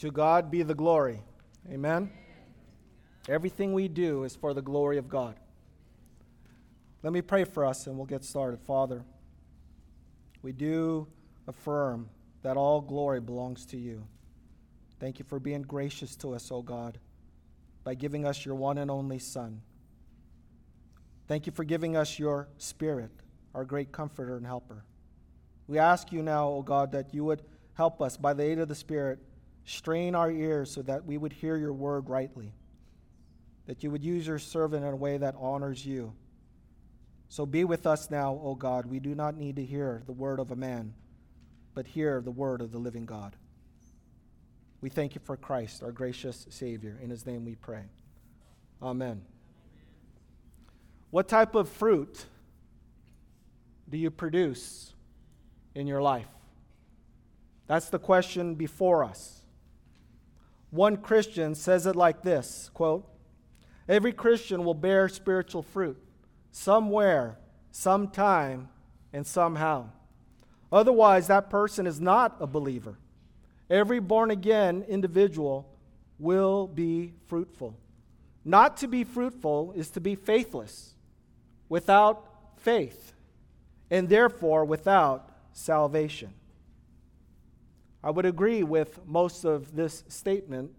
To God be the glory. Amen. Everything we do is for the glory of God. Let me pray for us and we'll get started. Father, we do affirm that all glory belongs to you. Thank you for being gracious to us, O God, by giving us your one and only Son. Thank you for giving us your Spirit, our great comforter and helper. We ask you now, O God, that you would help us by the aid of the Spirit strain our ears so that we would hear your word rightly, that you would use your servant in a way that honors you. So be with us now, O God. We do not need to hear the word of a man, but hear the word of the living God. We thank you for Christ, our gracious Savior. In his name we pray. Amen. What type of fruit do you produce in your life? That's the question before us. One Christian says it like this quote, Every Christian will bear spiritual fruit somewhere, sometime, and somehow. Otherwise, that person is not a believer. Every born again individual will be fruitful. Not to be fruitful is to be faithless, without faith, and therefore without salvation. I would agree with most of this statement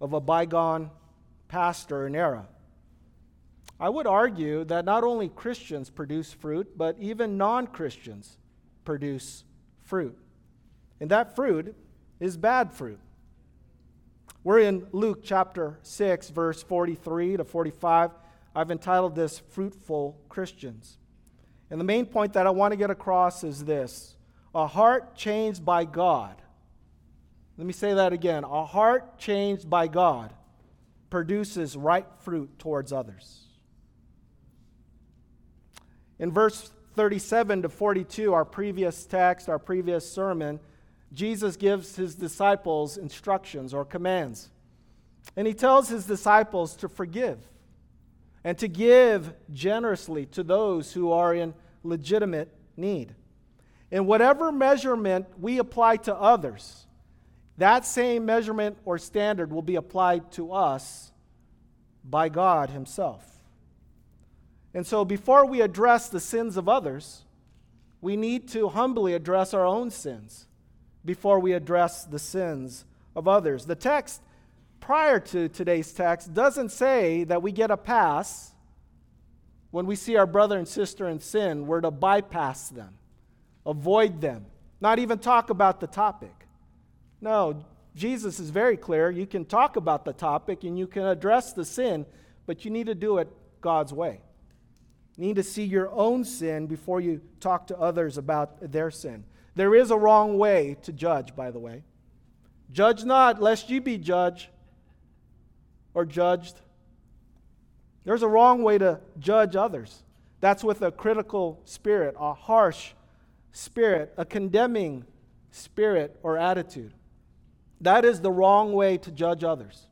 of a bygone pastor and era. I would argue that not only Christians produce fruit, but even non Christians produce fruit. And that fruit is bad fruit. We're in Luke chapter 6, verse 43 to 45. I've entitled this Fruitful Christians. And the main point that I want to get across is this a heart changed by God. Let me say that again. A heart changed by God produces right fruit towards others. In verse 37 to 42, our previous text, our previous sermon, Jesus gives his disciples instructions or commands. And he tells his disciples to forgive and to give generously to those who are in legitimate need. In whatever measurement we apply to others, that same measurement or standard will be applied to us by God Himself. And so, before we address the sins of others, we need to humbly address our own sins before we address the sins of others. The text prior to today's text doesn't say that we get a pass when we see our brother and sister in sin, we're to bypass them avoid them, not even talk about the topic. No, Jesus is very clear. You can talk about the topic and you can address the sin, but you need to do it God's way. You need to see your own sin before you talk to others about their sin. There is a wrong way to judge, by the way. Judge not, lest you be judged or judged. There's a wrong way to judge others. That's with a critical spirit, a harsh spirit, a condemning spirit or attitude. That is the wrong way to judge others.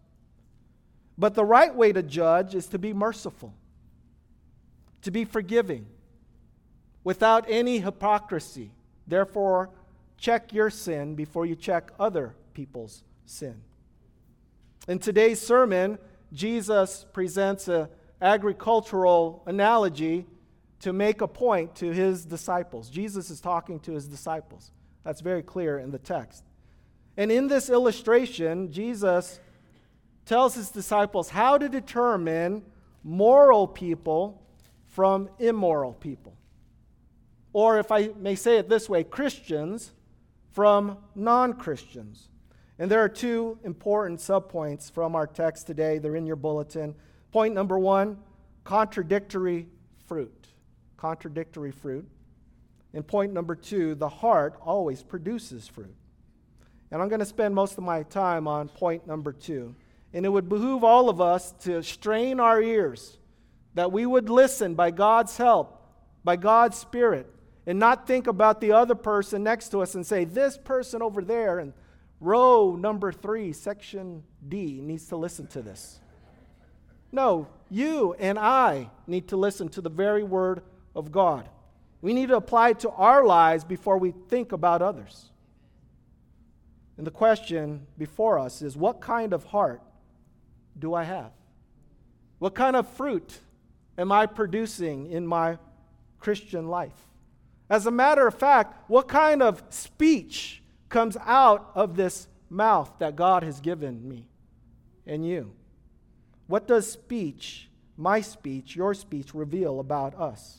But the right way to judge is to be merciful, to be forgiving, without any hypocrisy. Therefore, check your sin before you check other people's sin. In today's sermon, Jesus presents an agricultural analogy to make a point to his disciples. Jesus is talking to his disciples. That's very clear in the text. And in this illustration, Jesus tells his disciples how to determine moral people from immoral people. Or, if I may say it this way, Christians from non Christians. And there are two important subpoints from our text today. They're in your bulletin. Point number one contradictory fruit contradictory fruit. And point number two, the heart always produces fruit. And I'm going to spend most of my time on point number two. And it would behoove all of us to strain our ears, that we would listen by God's help, by God's Spirit, and not think about the other person next to us and say, this person over there in row number three, section D, needs to listen to this. No, you and I need to listen to the very word of God. We need to apply it to our lives before we think about others. And the question before us is what kind of heart do I have? What kind of fruit am I producing in my Christian life? As a matter of fact, what kind of speech comes out of this mouth that God has given me and you? What does speech, my speech, your speech, reveal about us?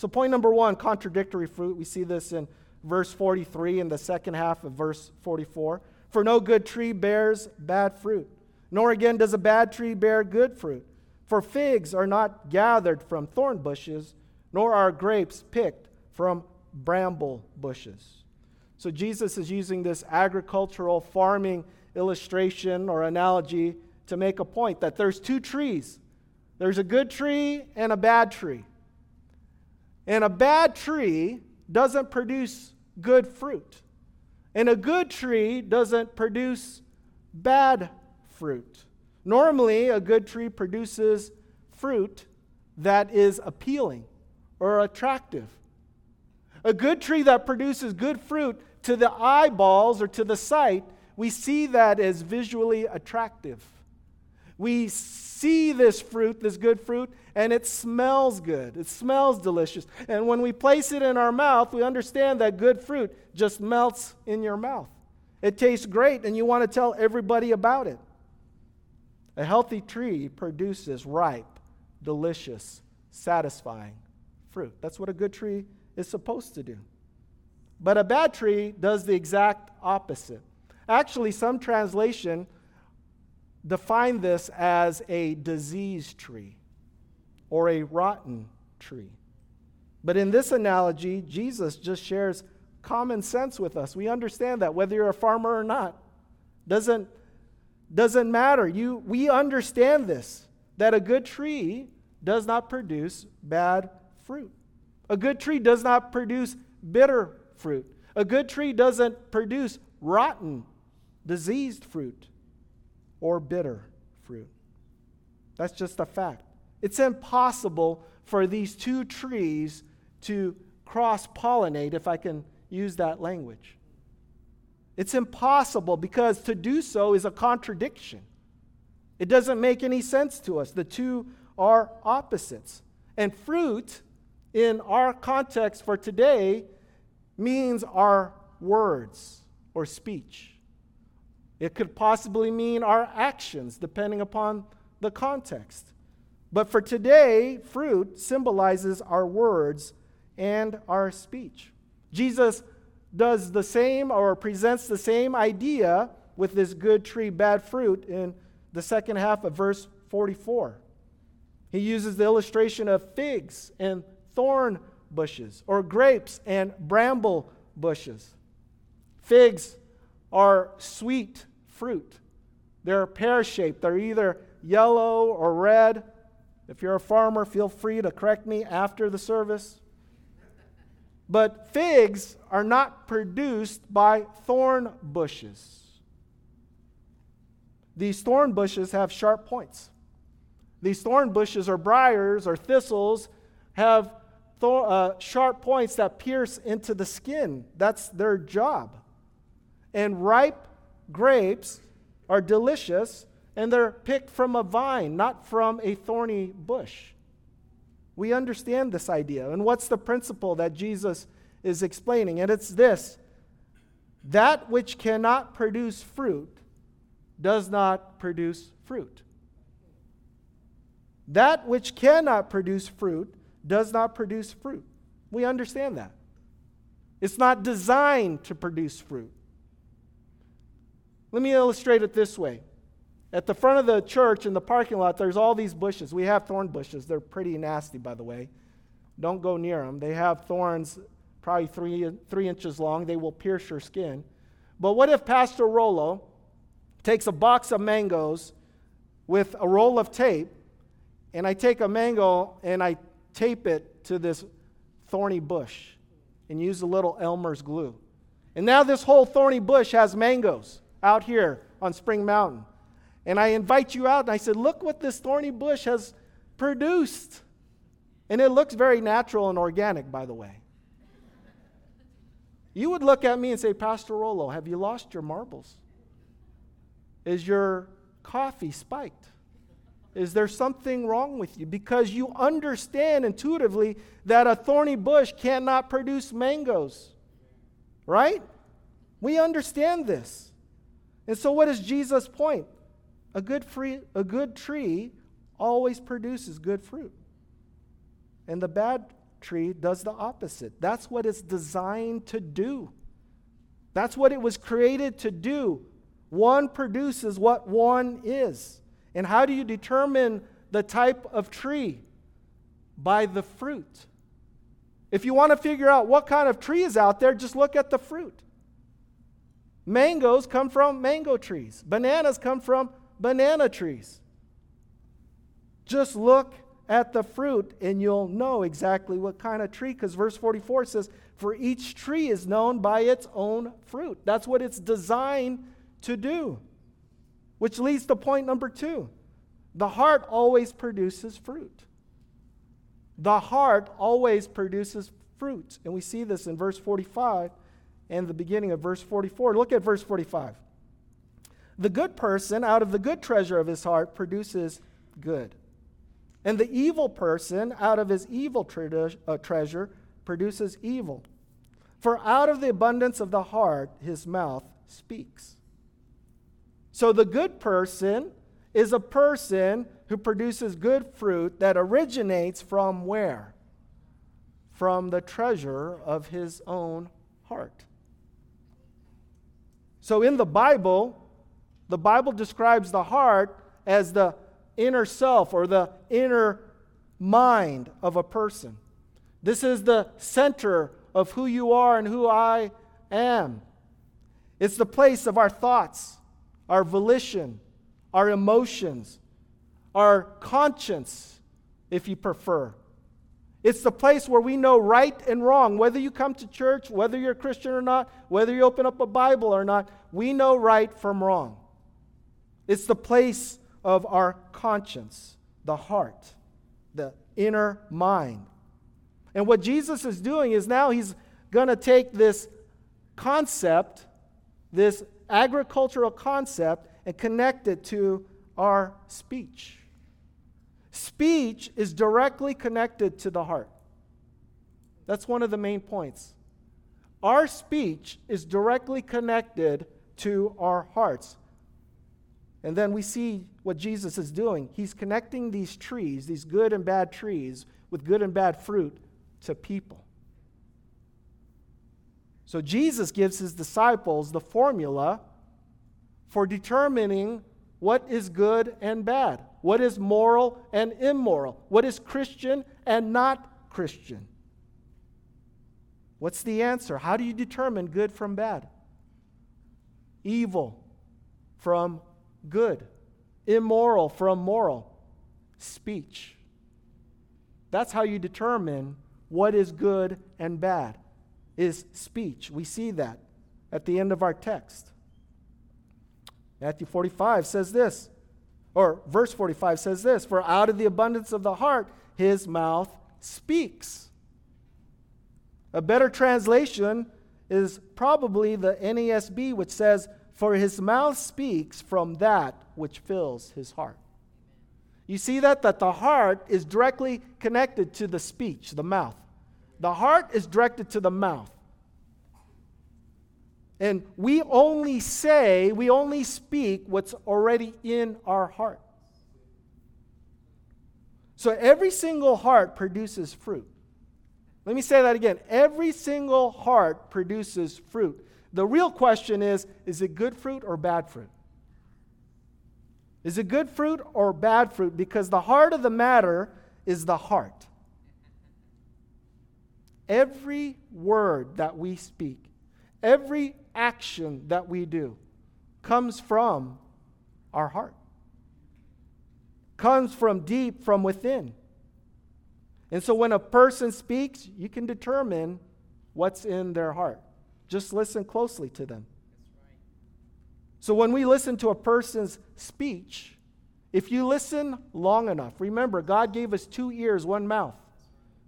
So, point number one contradictory fruit. We see this in verse 43 and the second half of verse 44. For no good tree bears bad fruit, nor again does a bad tree bear good fruit. For figs are not gathered from thorn bushes, nor are grapes picked from bramble bushes. So Jesus is using this agricultural farming illustration or analogy to make a point that there's two trees there's a good tree and a bad tree. And a bad tree doesn't produce good fruit. And a good tree doesn't produce bad fruit. Normally, a good tree produces fruit that is appealing or attractive. A good tree that produces good fruit to the eyeballs or to the sight, we see that as visually attractive. We see this fruit, this good fruit, and it smells good. It smells delicious. And when we place it in our mouth, we understand that good fruit just melts in your mouth. It tastes great, and you want to tell everybody about it. A healthy tree produces ripe, delicious, satisfying fruit. That's what a good tree is supposed to do. But a bad tree does the exact opposite. Actually, some translation define this as a diseased tree or a rotten tree. But in this analogy, Jesus just shares common sense with us. We understand that whether you're a farmer or not doesn't, doesn't matter. You, we understand this that a good tree does not produce bad fruit. A good tree does not produce bitter fruit. A good tree doesn't produce rotten, diseased fruit or bitter fruit. That's just a fact. It's impossible for these two trees to cross pollinate, if I can use that language. It's impossible because to do so is a contradiction. It doesn't make any sense to us. The two are opposites. And fruit in our context for today means our words or speech. It could possibly mean our actions, depending upon the context. But for today, fruit symbolizes our words and our speech. Jesus does the same or presents the same idea with this good tree, bad fruit in the second half of verse 44. He uses the illustration of figs and thorn bushes, or grapes and bramble bushes. Figs are sweet fruit. They're pear shaped. They're either yellow or red. If you're a farmer, feel free to correct me after the service. But figs are not produced by thorn bushes. These thorn bushes have sharp points. These thorn bushes or briars or thistles have uh, sharp points that pierce into the skin. That's their job. And ripe grapes are delicious, and they're picked from a vine, not from a thorny bush. We understand this idea. And what's the principle that Jesus is explaining? And it's this that which cannot produce fruit does not produce fruit. That which cannot produce fruit does not produce fruit. We understand that. It's not designed to produce fruit. Let me illustrate it this way. At the front of the church in the parking lot, there's all these bushes. We have thorn bushes. They're pretty nasty, by the way. Don't go near them. They have thorns probably three, three inches long. They will pierce your skin. But what if Pastor Rolo takes a box of mangoes with a roll of tape, and I take a mango and I tape it to this thorny bush and use a little Elmer's glue. And now this whole thorny bush has mangoes out here on Spring Mountain. And I invite you out and I said, Look what this thorny bush has produced. And it looks very natural and organic, by the way. You would look at me and say, Pastor Rolo, have you lost your marbles? Is your coffee spiked? Is there something wrong with you? Because you understand intuitively that a thorny bush cannot produce mangoes. Right? We understand this. And so, what is Jesus' point? A good, free, a good tree always produces good fruit. And the bad tree does the opposite. That's what it's designed to do. That's what it was created to do. One produces what one is. And how do you determine the type of tree? By the fruit. If you want to figure out what kind of tree is out there, just look at the fruit. Mangoes come from mango trees, bananas come from banana trees. Just look at the fruit and you'll know exactly what kind of tree, because verse 44 says, For each tree is known by its own fruit. That's what it's designed to do. Which leads to point number two the heart always produces fruit. The heart always produces fruit. And we see this in verse 45 and the beginning of verse 44. Look at verse 45. The good person, out of the good treasure of his heart, produces good. And the evil person, out of his evil tre- uh, treasure, produces evil. For out of the abundance of the heart, his mouth speaks. So the good person is a person who produces good fruit that originates from where? From the treasure of his own heart. So in the Bible, the Bible describes the heart as the inner self or the inner mind of a person. This is the center of who you are and who I am. It's the place of our thoughts, our volition, our emotions, our conscience, if you prefer. It's the place where we know right and wrong. Whether you come to church, whether you're a Christian or not, whether you open up a Bible or not, we know right from wrong. It's the place of our conscience, the heart, the inner mind. And what Jesus is doing is now he's going to take this concept, this agricultural concept, and connect it to our speech. Speech is directly connected to the heart. That's one of the main points. Our speech is directly connected to our hearts. And then we see what Jesus is doing. He's connecting these trees, these good and bad trees, with good and bad fruit to people. So Jesus gives his disciples the formula for determining what is good and bad, what is moral and immoral, what is Christian and not Christian. What's the answer? How do you determine good from bad? Evil from good, immoral from moral, speech. That's how you determine what is good and bad, is speech. We see that at the end of our text. Matthew 45 says this, or verse 45 says this For out of the abundance of the heart, his mouth speaks. A better translation is probably the NASB, which says, for his mouth speaks from that which fills his heart. You see that? That the heart is directly connected to the speech, the mouth. The heart is directed to the mouth. And we only say, we only speak what's already in our heart. So every single heart produces fruit. Let me say that again. Every single heart produces fruit. The real question is is it good fruit or bad fruit? Is it good fruit or bad fruit? Because the heart of the matter is the heart. Every word that we speak, every action that we do comes from our heart, comes from deep from within. And so when a person speaks, you can determine what's in their heart. Just listen closely to them. So when we listen to a person's speech, if you listen long enough, remember, God gave us two ears, one mouth.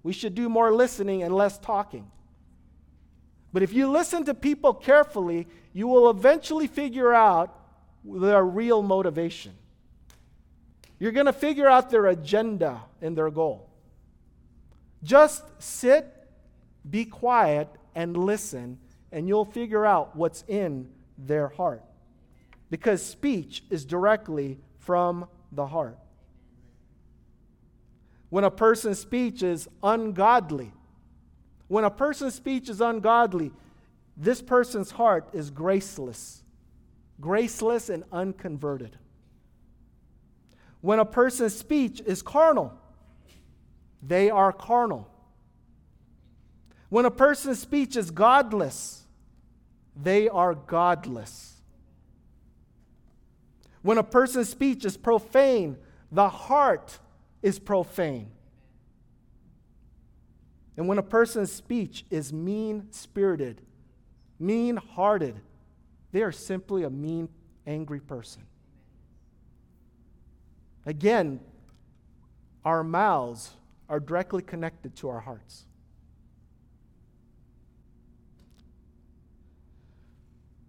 We should do more listening and less talking. But if you listen to people carefully, you will eventually figure out their real motivation. You're going to figure out their agenda and their goal. Just sit, be quiet, and listen, and you'll figure out what's in their heart. Because speech is directly from the heart. When a person's speech is ungodly, when a person's speech is ungodly, this person's heart is graceless, graceless and unconverted. When a person's speech is carnal, they are carnal. When a person's speech is godless, they are godless. When a person's speech is profane, the heart is profane. And when a person's speech is mean spirited, mean hearted, they are simply a mean, angry person. Again, our mouths are directly connected to our hearts.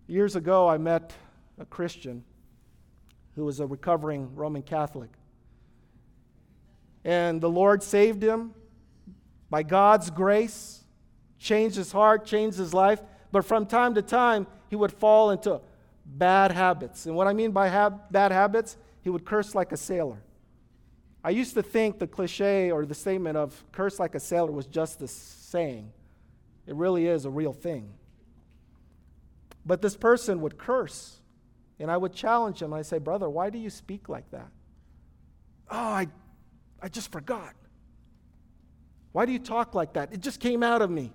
Years ago, I met a Christian who was a recovering Roman Catholic. And the Lord saved him by God's grace, changed his heart, changed his life. But from time to time, he would fall into bad habits. And what I mean by hab- bad habits, he would curse like a sailor. I used to think the cliche or the statement of curse like a sailor was just a saying. It really is a real thing. But this person would curse, and I would challenge him. I say, Brother, why do you speak like that? Oh, I, I just forgot. Why do you talk like that? It just came out of me.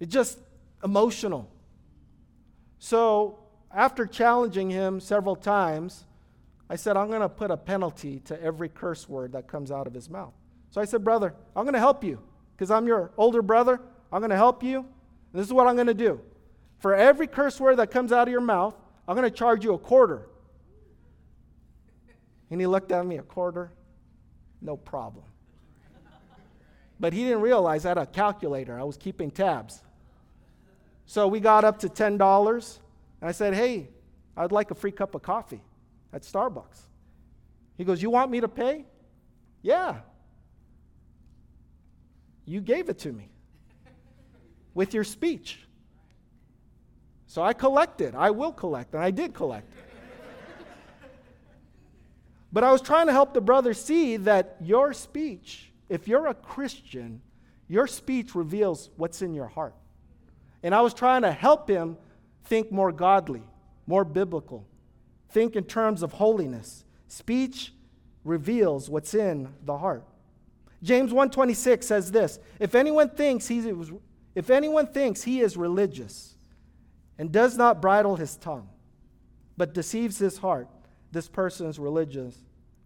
It's just emotional. So, after challenging him several times, I said, I'm going to put a penalty to every curse word that comes out of his mouth. So I said, Brother, I'm going to help you because I'm your older brother. I'm going to help you. This is what I'm going to do. For every curse word that comes out of your mouth, I'm going to charge you a quarter. And he looked at me, a quarter? No problem. But he didn't realize I had a calculator. I was keeping tabs. So we got up to $10. And I said, hey, I'd like a free cup of coffee at Starbucks. He goes, You want me to pay? Yeah. You gave it to me with your speech. So I collected. I will collect, and I did collect. but I was trying to help the brother see that your speech, if you're a Christian, your speech reveals what's in your heart. And I was trying to help him think more godly, more biblical, think in terms of holiness. Speech reveals what's in the heart. James 1:26 says this, if anyone thinks he is, if anyone thinks he is religious and does not bridle his tongue, but deceives his heart, this person's religious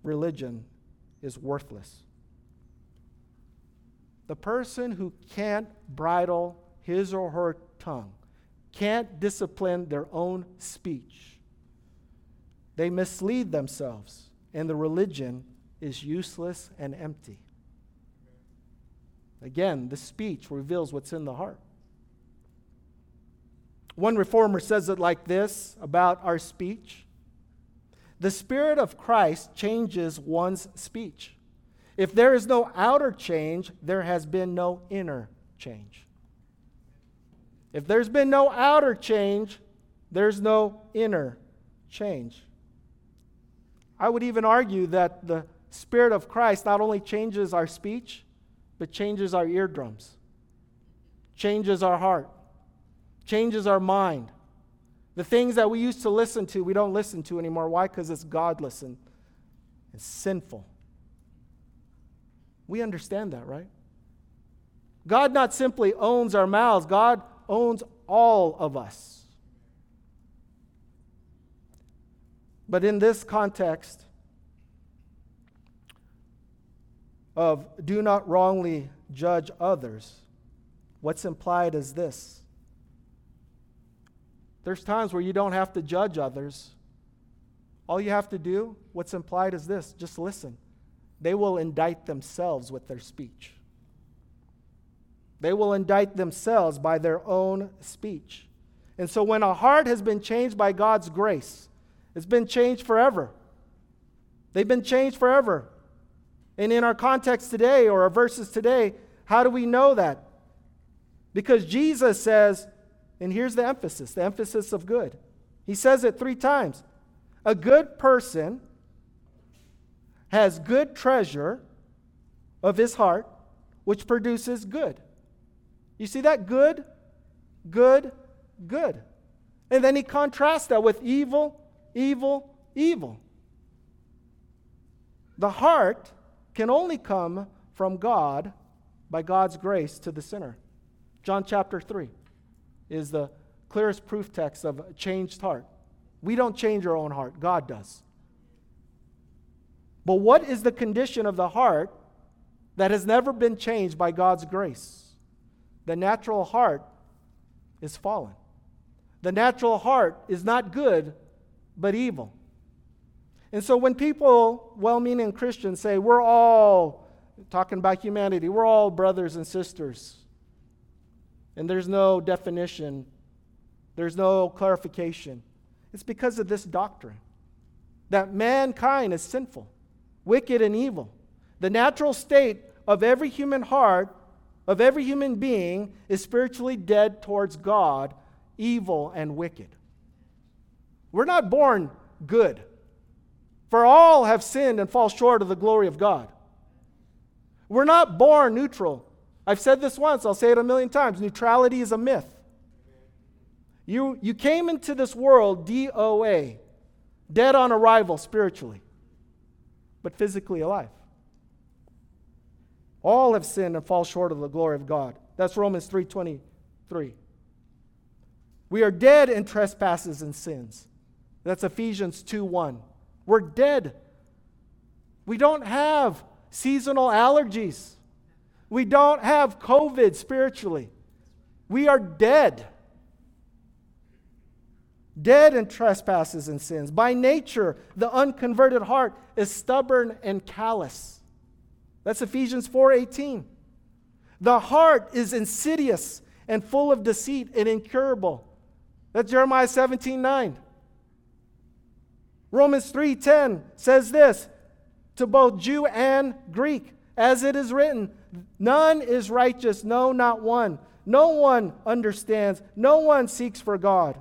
religion is worthless. The person who can't bridle his or her tongue, can't discipline their own speech, they mislead themselves, and the religion is useless and empty. Again, the speech reveals what's in the heart. One reformer says it like this about our speech The Spirit of Christ changes one's speech. If there is no outer change, there has been no inner change. If there's been no outer change, there's no inner change. I would even argue that the Spirit of Christ not only changes our speech, but changes our eardrums, changes our heart changes our mind. The things that we used to listen to, we don't listen to anymore. Why? Because it's godless and, and sinful. We understand that, right? God not simply owns our mouths, God owns all of us. But in this context of do not wrongly judge others, what's implied is this there's times where you don't have to judge others. All you have to do, what's implied is this just listen. They will indict themselves with their speech. They will indict themselves by their own speech. And so when a heart has been changed by God's grace, it's been changed forever. They've been changed forever. And in our context today, or our verses today, how do we know that? Because Jesus says, and here's the emphasis the emphasis of good. He says it three times. A good person has good treasure of his heart, which produces good. You see that? Good, good, good. And then he contrasts that with evil, evil, evil. The heart can only come from God by God's grace to the sinner. John chapter 3 is the clearest proof text of a changed heart. We don't change our own heart, God does. But what is the condition of the heart that has never been changed by God's grace? The natural heart is fallen. The natural heart is not good, but evil. And so when people, well meaning Christians, say, we're all, talking about humanity, we're all brothers and sisters, and there's no definition, there's no clarification, it's because of this doctrine that mankind is sinful, wicked, and evil. The natural state of every human heart, of every human being, is spiritually dead towards God, evil, and wicked. We're not born good. For all have sinned and fall short of the glory of God. We're not born neutral. I've said this once, I'll say it a million times. Neutrality is a myth. You, you came into this world DOA, dead on arrival spiritually, but physically alive. All have sinned and fall short of the glory of God. That's Romans 3:23. We are dead in trespasses and sins. That's Ephesians 2:1. We're dead. We don't have seasonal allergies. We don't have COVID spiritually. We are dead. Dead in trespasses and sins. By nature, the unconverted heart is stubborn and callous. That's Ephesians 4:18. The heart is insidious and full of deceit and incurable. That's Jeremiah 17:9. Romans 3:10 says this to both Jew and Greek, as it is written, none is righteous, no not one. No one understands, no one seeks for God.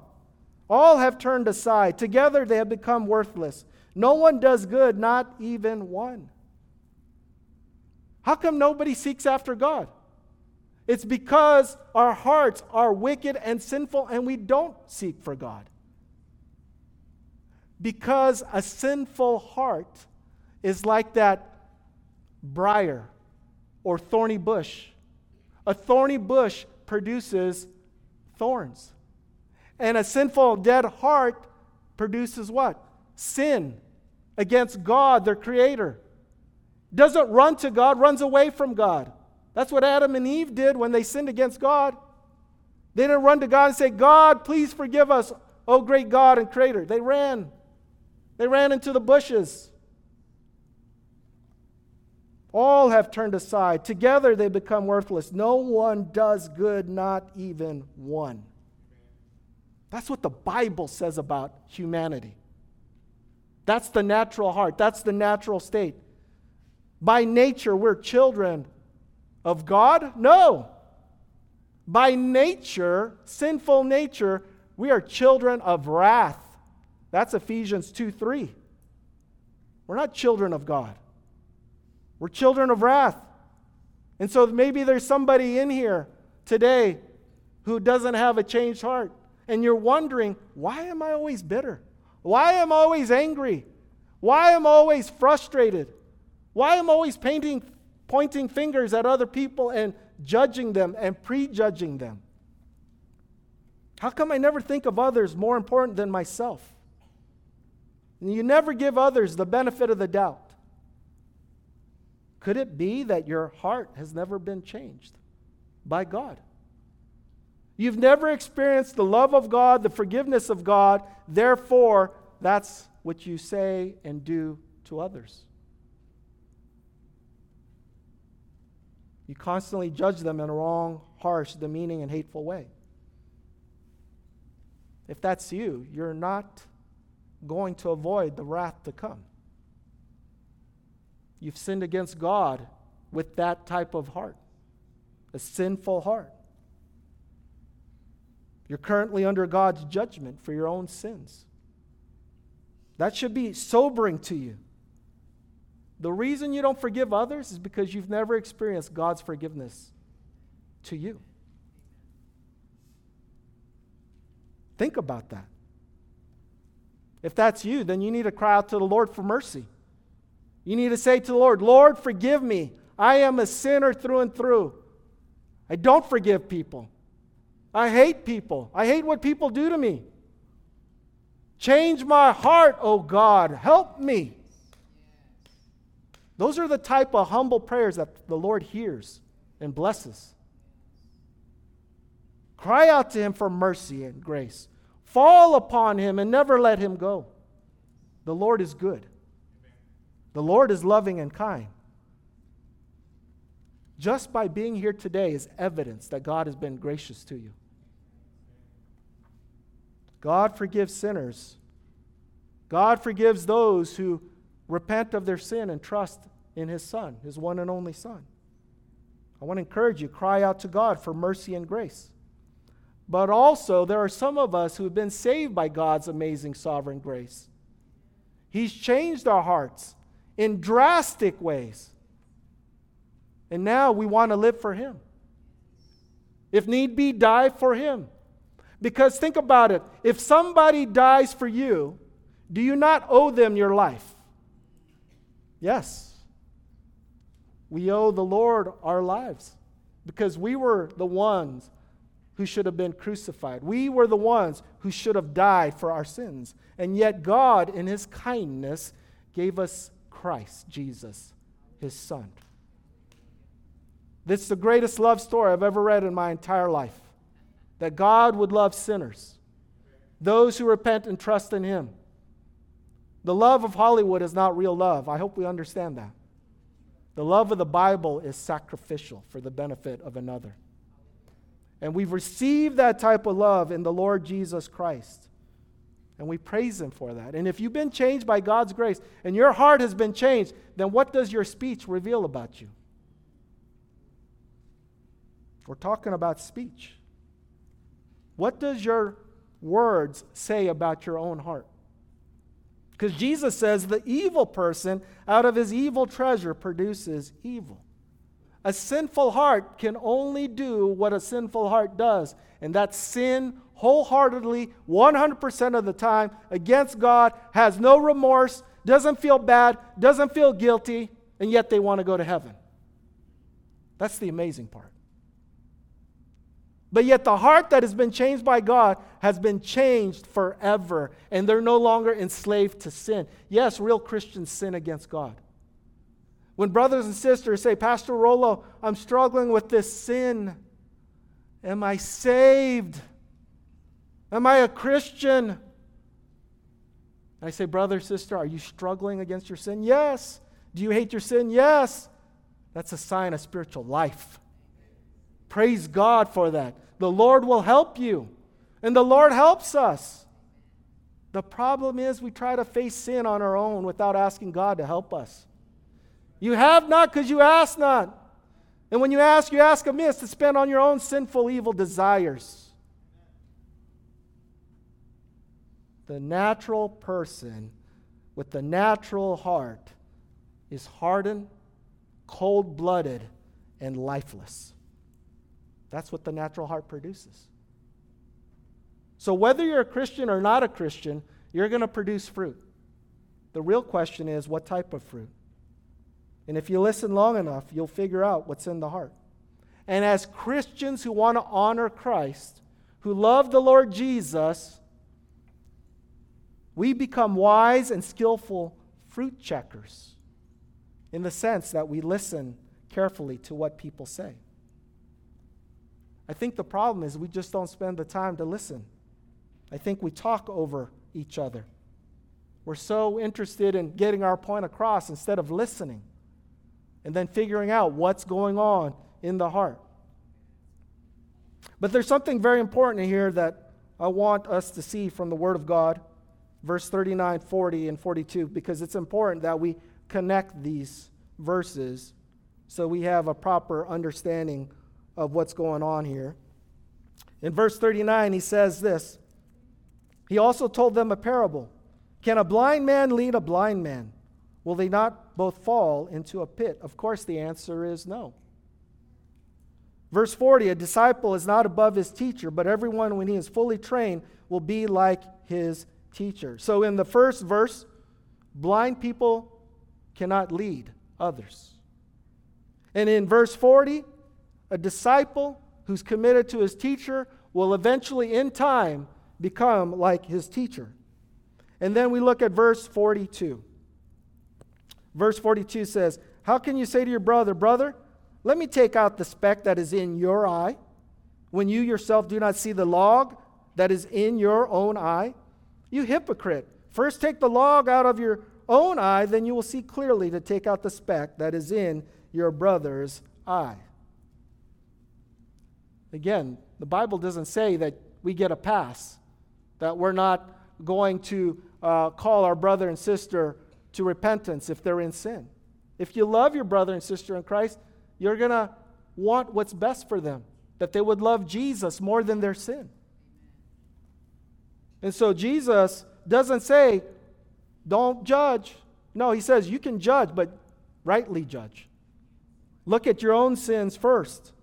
All have turned aside, together they have become worthless. No one does good, not even one. How come nobody seeks after God? It's because our hearts are wicked and sinful and we don't seek for God because a sinful heart is like that briar or thorny bush. A thorny bush produces thorns. And a sinful, dead heart produces what? Sin against God, their creator. Doesn't run to God, runs away from God. That's what Adam and Eve did when they sinned against God. They didn't run to God and say, God, please forgive us, oh great God and creator. They ran. They ran into the bushes. All have turned aside. Together they become worthless. No one does good, not even one. That's what the Bible says about humanity. That's the natural heart, that's the natural state. By nature, we're children of God? No. By nature, sinful nature, we are children of wrath. That's Ephesians 2 3. We're not children of God, we're children of wrath. And so maybe there's somebody in here today who doesn't have a changed heart. And you're wondering, why am I always bitter? Why am I always angry? Why am I always frustrated? Why am I always painting, pointing fingers at other people and judging them and prejudging them? How come I never think of others more important than myself? And you never give others the benefit of the doubt. Could it be that your heart has never been changed by God? You've never experienced the love of God, the forgiveness of God, therefore, that's what you say and do to others. You constantly judge them in a wrong, harsh, demeaning, and hateful way. If that's you, you're not going to avoid the wrath to come. You've sinned against God with that type of heart, a sinful heart. You're currently under God's judgment for your own sins. That should be sobering to you. The reason you don't forgive others is because you've never experienced God's forgiveness to you. Think about that. If that's you, then you need to cry out to the Lord for mercy. You need to say to the Lord, Lord, forgive me. I am a sinner through and through. I don't forgive people. I hate people. I hate what people do to me. Change my heart, oh God. Help me. Those are the type of humble prayers that the Lord hears and blesses. Cry out to Him for mercy and grace. Fall upon Him and never let Him go. The Lord is good, the Lord is loving and kind. Just by being here today is evidence that God has been gracious to you. God forgives sinners. God forgives those who repent of their sin and trust in His Son, His one and only Son. I want to encourage you cry out to God for mercy and grace. But also, there are some of us who have been saved by God's amazing sovereign grace. He's changed our hearts in drastic ways. And now we want to live for Him. If need be, die for Him. Because think about it if somebody dies for you, do you not owe them your life? Yes. We owe the Lord our lives because we were the ones who should have been crucified. We were the ones who should have died for our sins. And yet, God, in His kindness, gave us Christ, Jesus, His Son. This is the greatest love story I've ever read in my entire life that God would love sinners, those who repent and trust in Him. The love of Hollywood is not real love. I hope we understand that. The love of the Bible is sacrificial for the benefit of another. And we've received that type of love in the Lord Jesus Christ. And we praise Him for that. And if you've been changed by God's grace and your heart has been changed, then what does your speech reveal about you? We're talking about speech. What does your words say about your own heart? Because Jesus says the evil person out of his evil treasure produces evil. A sinful heart can only do what a sinful heart does, and that's sin wholeheartedly, 100% of the time against God, has no remorse, doesn't feel bad, doesn't feel guilty, and yet they want to go to heaven. That's the amazing part. But yet, the heart that has been changed by God has been changed forever, and they're no longer enslaved to sin. Yes, real Christians sin against God. When brothers and sisters say, Pastor Rolo, I'm struggling with this sin, am I saved? Am I a Christian? I say, Brother, sister, are you struggling against your sin? Yes. Do you hate your sin? Yes. That's a sign of spiritual life. Praise God for that. The Lord will help you, and the Lord helps us. The problem is we try to face sin on our own without asking God to help us. You have not because you ask not. And when you ask, you ask amiss to spend on your own sinful, evil desires. The natural person with the natural heart is hardened, cold blooded, and lifeless. That's what the natural heart produces. So, whether you're a Christian or not a Christian, you're going to produce fruit. The real question is what type of fruit? And if you listen long enough, you'll figure out what's in the heart. And as Christians who want to honor Christ, who love the Lord Jesus, we become wise and skillful fruit checkers in the sense that we listen carefully to what people say. I think the problem is we just don't spend the time to listen. I think we talk over each other. We're so interested in getting our point across instead of listening and then figuring out what's going on in the heart. But there's something very important here that I want us to see from the Word of God, verse 39, 40, and 42, because it's important that we connect these verses so we have a proper understanding of what's going on here. In verse 39, he says this He also told them a parable Can a blind man lead a blind man? Will they not both fall into a pit? Of course, the answer is no. Verse 40 A disciple is not above his teacher, but everyone, when he is fully trained, will be like his teacher. So, in the first verse, blind people cannot lead others. And in verse 40, a disciple who's committed to his teacher will eventually, in time, become like his teacher. And then we look at verse 42. Verse 42 says, How can you say to your brother, Brother, let me take out the speck that is in your eye, when you yourself do not see the log that is in your own eye? You hypocrite. First take the log out of your own eye, then you will see clearly to take out the speck that is in your brother's eye. Again, the Bible doesn't say that we get a pass, that we're not going to uh, call our brother and sister to repentance if they're in sin. If you love your brother and sister in Christ, you're going to want what's best for them, that they would love Jesus more than their sin. And so Jesus doesn't say, don't judge. No, he says you can judge, but rightly judge. Look at your own sins first.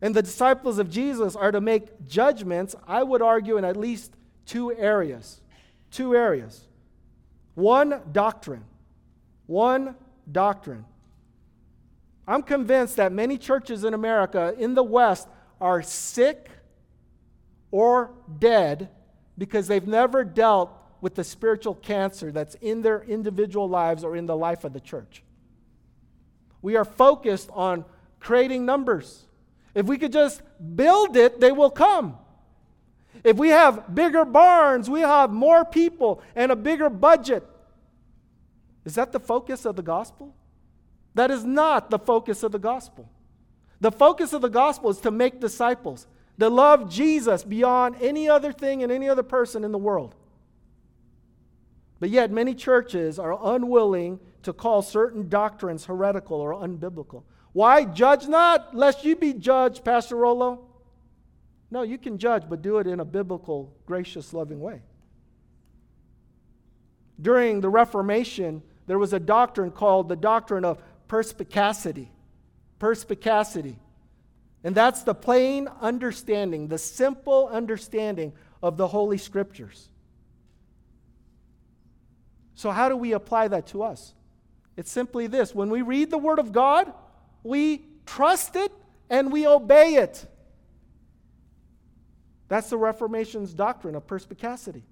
And the disciples of Jesus are to make judgments, I would argue, in at least two areas. Two areas. One, doctrine. One, doctrine. I'm convinced that many churches in America, in the West, are sick or dead because they've never dealt with the spiritual cancer that's in their individual lives or in the life of the church. We are focused on creating numbers. If we could just build it, they will come. If we have bigger barns, we have more people and a bigger budget. Is that the focus of the gospel? That is not the focus of the gospel. The focus of the gospel is to make disciples, to love Jesus beyond any other thing and any other person in the world. But yet, many churches are unwilling to call certain doctrines heretical or unbiblical. Why? Judge not, lest you be judged, Pastor Rolo. No, you can judge, but do it in a biblical, gracious, loving way. During the Reformation, there was a doctrine called the doctrine of perspicacity. Perspicacity. And that's the plain understanding, the simple understanding of the Holy Scriptures. So, how do we apply that to us? It's simply this when we read the Word of God, we trust it and we obey it. That's the Reformation's doctrine of perspicacity.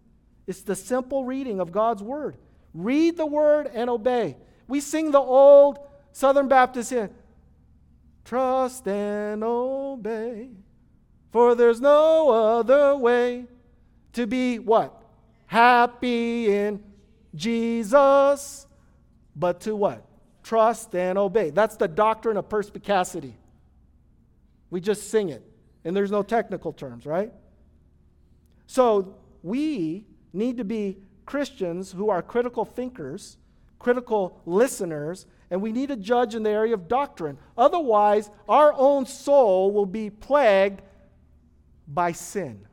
It's the simple reading of God's Word. Read the Word and obey. We sing the old Southern Baptist hymn Trust and obey, for there's no other way to be what? Happy in Jesus, but to what? Trust and obey. That's the doctrine of perspicacity. We just sing it, and there's no technical terms, right? So we need to be Christians who are critical thinkers, critical listeners, and we need to judge in the area of doctrine. Otherwise, our own soul will be plagued by sin.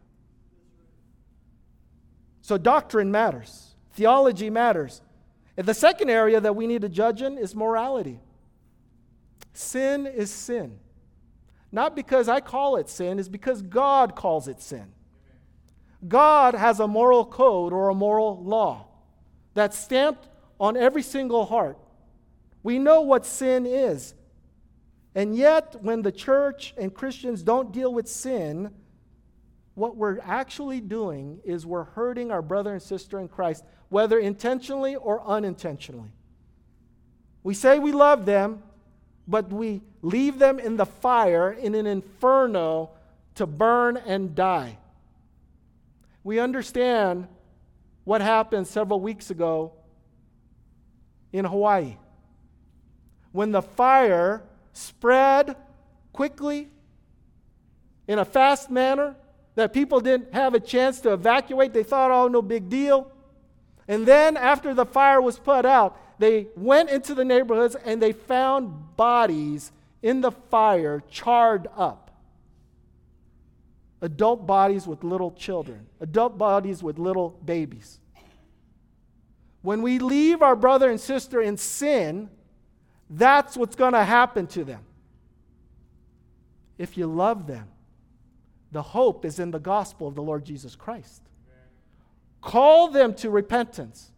So, doctrine matters. Theology matters. And the second area that we need to judge in is morality. Sin is sin. Not because I call it sin, it's because God calls it sin. God has a moral code or a moral law that's stamped on every single heart. We know what sin is. And yet, when the church and Christians don't deal with sin, what we're actually doing is we're hurting our brother and sister in Christ whether intentionally or unintentionally. We say we love them, but we leave them in the fire in an inferno to burn and die. We understand what happened several weeks ago in Hawaii when the fire spread quickly, in a fast manner, that people didn't have a chance to evacuate. They thought, oh, no big deal. And then, after the fire was put out, they went into the neighborhoods and they found bodies in the fire charred up. Adult bodies with little children, adult bodies with little babies. When we leave our brother and sister in sin, that's what's going to happen to them. If you love them, the hope is in the gospel of the Lord Jesus Christ. Call them to repentance.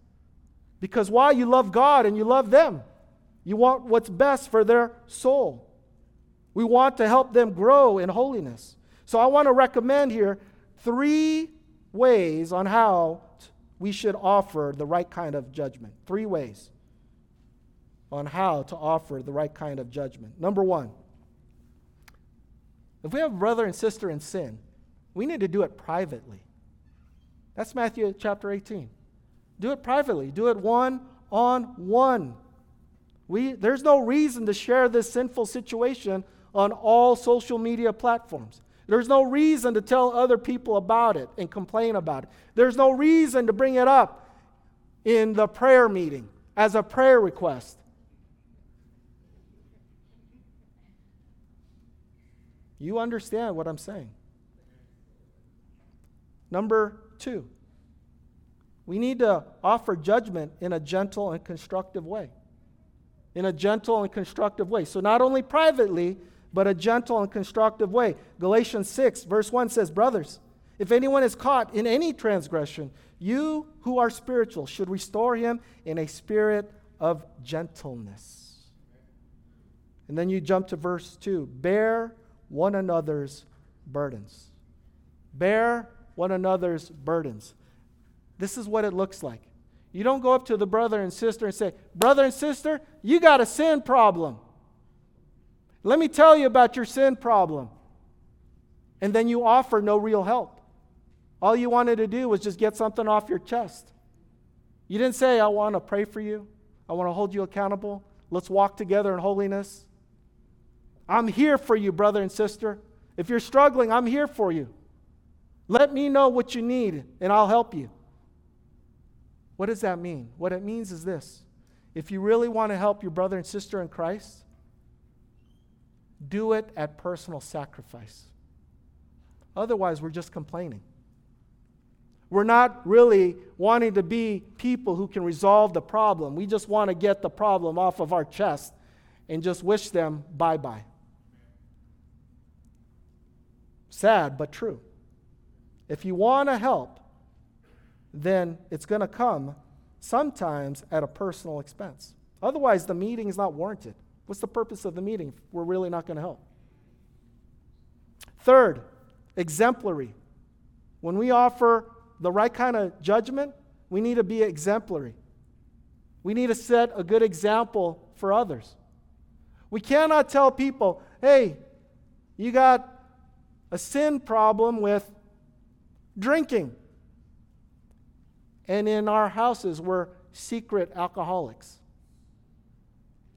Because why? You love God and you love them. You want what's best for their soul. We want to help them grow in holiness. So I want to recommend here three ways on how we should offer the right kind of judgment. Three ways on how to offer the right kind of judgment. Number one, if we have a brother and sister in sin, we need to do it privately. That's Matthew chapter 18. Do it privately, do it one on one. We, there's no reason to share this sinful situation on all social media platforms. There's no reason to tell other people about it and complain about it. There's no reason to bring it up in the prayer meeting as a prayer request. You understand what I'm saying. Number two, we need to offer judgment in a gentle and constructive way. In a gentle and constructive way. So, not only privately, but a gentle and constructive way. Galatians 6, verse 1 says, Brothers, if anyone is caught in any transgression, you who are spiritual should restore him in a spirit of gentleness. And then you jump to verse 2 Bear one another's burdens. Bear one another's burdens. This is what it looks like. You don't go up to the brother and sister and say, Brother and sister, you got a sin problem. Let me tell you about your sin problem. And then you offer no real help. All you wanted to do was just get something off your chest. You didn't say, I want to pray for you, I want to hold you accountable. Let's walk together in holiness. I'm here for you, brother and sister. If you're struggling, I'm here for you. Let me know what you need, and I'll help you. What does that mean? What it means is this if you really want to help your brother and sister in Christ, do it at personal sacrifice. Otherwise, we're just complaining. We're not really wanting to be people who can resolve the problem. We just want to get the problem off of our chest and just wish them bye bye. Sad, but true. If you want to help, then it's going to come sometimes at a personal expense. Otherwise, the meeting is not warranted. What's the purpose of the meeting we're really not going to help? Third, exemplary. When we offer the right kind of judgment, we need to be exemplary. We need to set a good example for others. We cannot tell people, hey, you got a sin problem with drinking. And in our houses, we're secret alcoholics.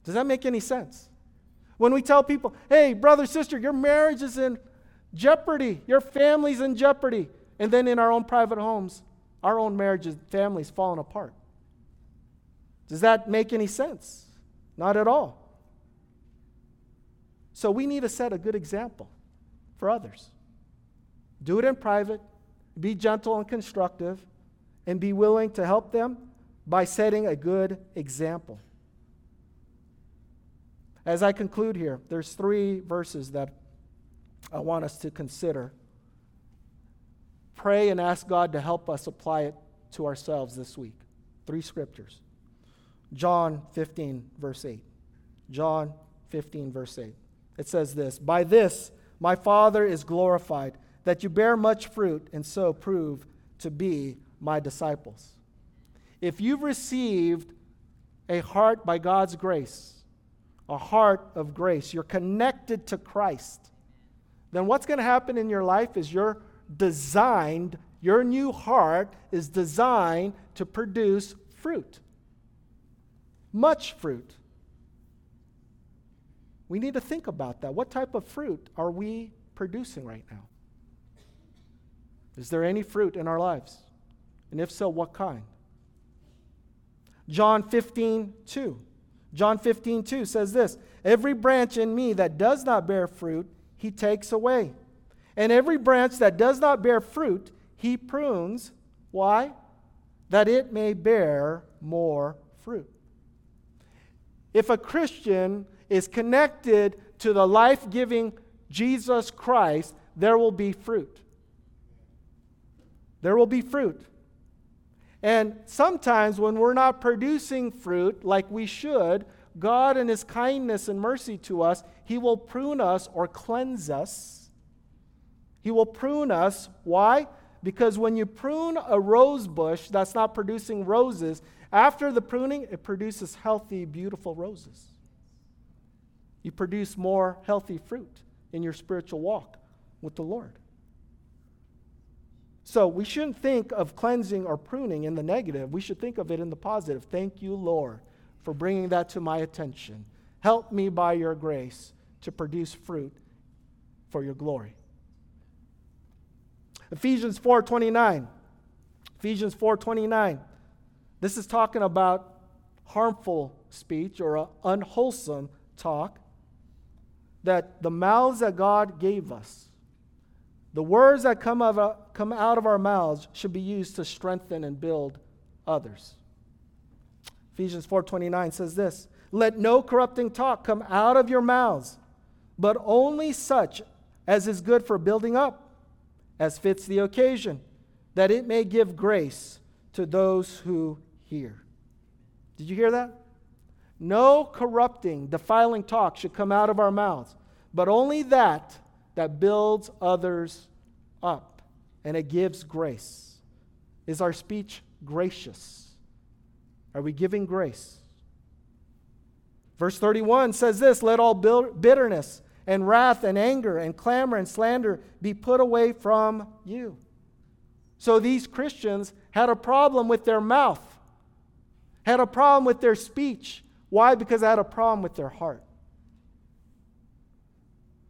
Does that make any sense? When we tell people, hey, brother, sister, your marriage is in jeopardy, your family's in jeopardy, and then in our own private homes, our own marriages, families falling apart. Does that make any sense? Not at all. So we need to set a good example for others. Do it in private, be gentle and constructive, and be willing to help them by setting a good example. As I conclude here, there's three verses that I want us to consider. Pray and ask God to help us apply it to ourselves this week. Three scriptures. John 15, verse 8. John 15, verse 8. It says this By this my Father is glorified, that you bear much fruit and so prove to be my disciples. If you've received a heart by God's grace, a heart of grace, you're connected to Christ, then what's going to happen in your life is you're designed, your new heart is designed to produce fruit. Much fruit. We need to think about that. What type of fruit are we producing right now? Is there any fruit in our lives? And if so, what kind? John 15, 2. John 15, 2 says this Every branch in me that does not bear fruit, he takes away. And every branch that does not bear fruit, he prunes. Why? That it may bear more fruit. If a Christian is connected to the life giving Jesus Christ, there will be fruit. There will be fruit. And sometimes when we're not producing fruit like we should, God, in His kindness and mercy to us, He will prune us or cleanse us. He will prune us. Why? Because when you prune a rose bush that's not producing roses, after the pruning, it produces healthy, beautiful roses. You produce more healthy fruit in your spiritual walk with the Lord. So we shouldn't think of cleansing or pruning in the negative. We should think of it in the positive. Thank you, Lord, for bringing that to my attention. Help me by your grace to produce fruit for your glory. Ephesians 4:29. Ephesians 4:29. This is talking about harmful speech or unwholesome talk that the mouths that God gave us the words that come, of, uh, come out of our mouths should be used to strengthen and build others. Ephesians 4:29 says this, "Let no corrupting talk come out of your mouths, but only such as is good for building up, as fits the occasion, that it may give grace to those who hear." Did you hear that? No corrupting, defiling talk should come out of our mouths, but only that that builds others up and it gives grace. Is our speech gracious? Are we giving grace? Verse 31 says this Let all bitterness and wrath and anger and clamor and slander be put away from you. So these Christians had a problem with their mouth, had a problem with their speech. Why? Because they had a problem with their heart.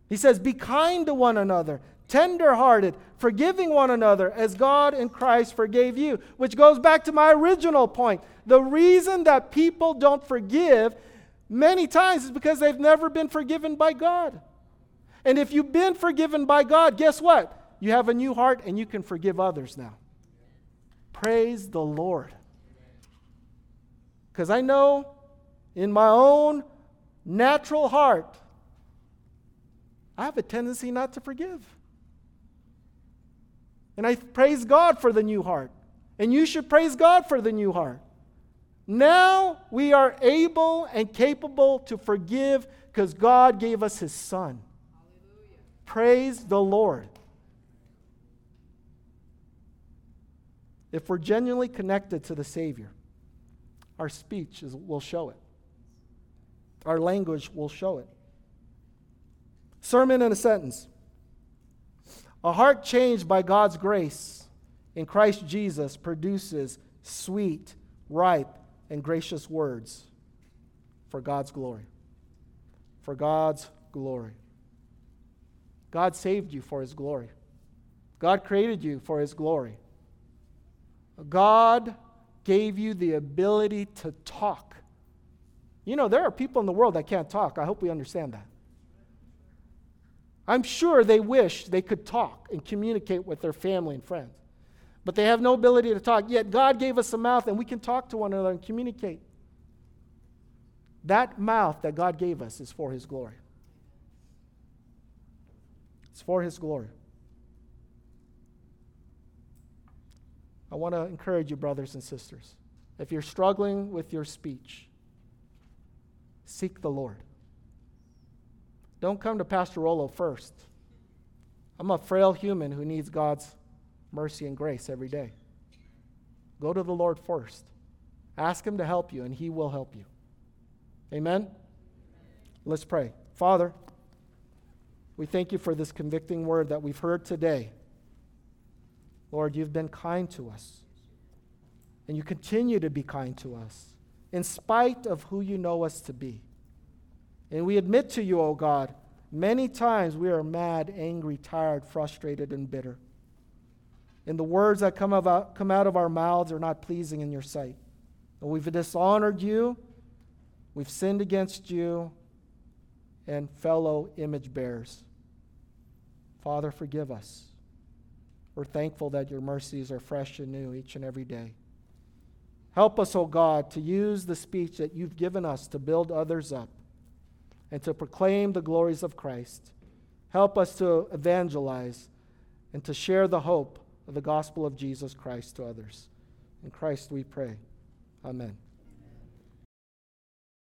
He says, Be kind to one another, tenderhearted, forgiving one another as God in Christ forgave you. Which goes back to my original point. The reason that people don't forgive many times is because they've never been forgiven by God. And if you've been forgiven by God, guess what? You have a new heart and you can forgive others now. Praise the Lord. Because I know in my own natural heart, I have a tendency not to forgive. And I praise God for the new heart. And you should praise God for the new heart. Now we are able and capable to forgive because God gave us His Son. Hallelujah. Praise the Lord. If we're genuinely connected to the Savior, our speech is, will show it, our language will show it. Sermon in a sentence. A heart changed by God's grace in Christ Jesus produces sweet, ripe, and gracious words for God's glory. For God's glory. God saved you for His glory. God created you for His glory. God gave you the ability to talk. You know, there are people in the world that can't talk. I hope we understand that. I'm sure they wish they could talk and communicate with their family and friends. But they have no ability to talk. Yet God gave us a mouth and we can talk to one another and communicate. That mouth that God gave us is for His glory. It's for His glory. I want to encourage you, brothers and sisters. If you're struggling with your speech, seek the Lord. Don't come to Pastor Rolo first. I'm a frail human who needs God's mercy and grace every day. Go to the Lord first. Ask Him to help you, and He will help you. Amen? Let's pray. Father, we thank you for this convicting word that we've heard today. Lord, you've been kind to us, and you continue to be kind to us in spite of who you know us to be. And we admit to you, O God, many times we are mad, angry, tired, frustrated, and bitter. And the words that come, out, uh, come out of our mouths are not pleasing in your sight. And we've dishonored you, we've sinned against you, and fellow image bearers. Father, forgive us. We're thankful that your mercies are fresh and new each and every day. Help us, O oh God, to use the speech that you've given us to build others up and to proclaim the glories of Christ. Help us to evangelize and to share the hope of the gospel of Jesus Christ to others. In Christ we pray. Amen.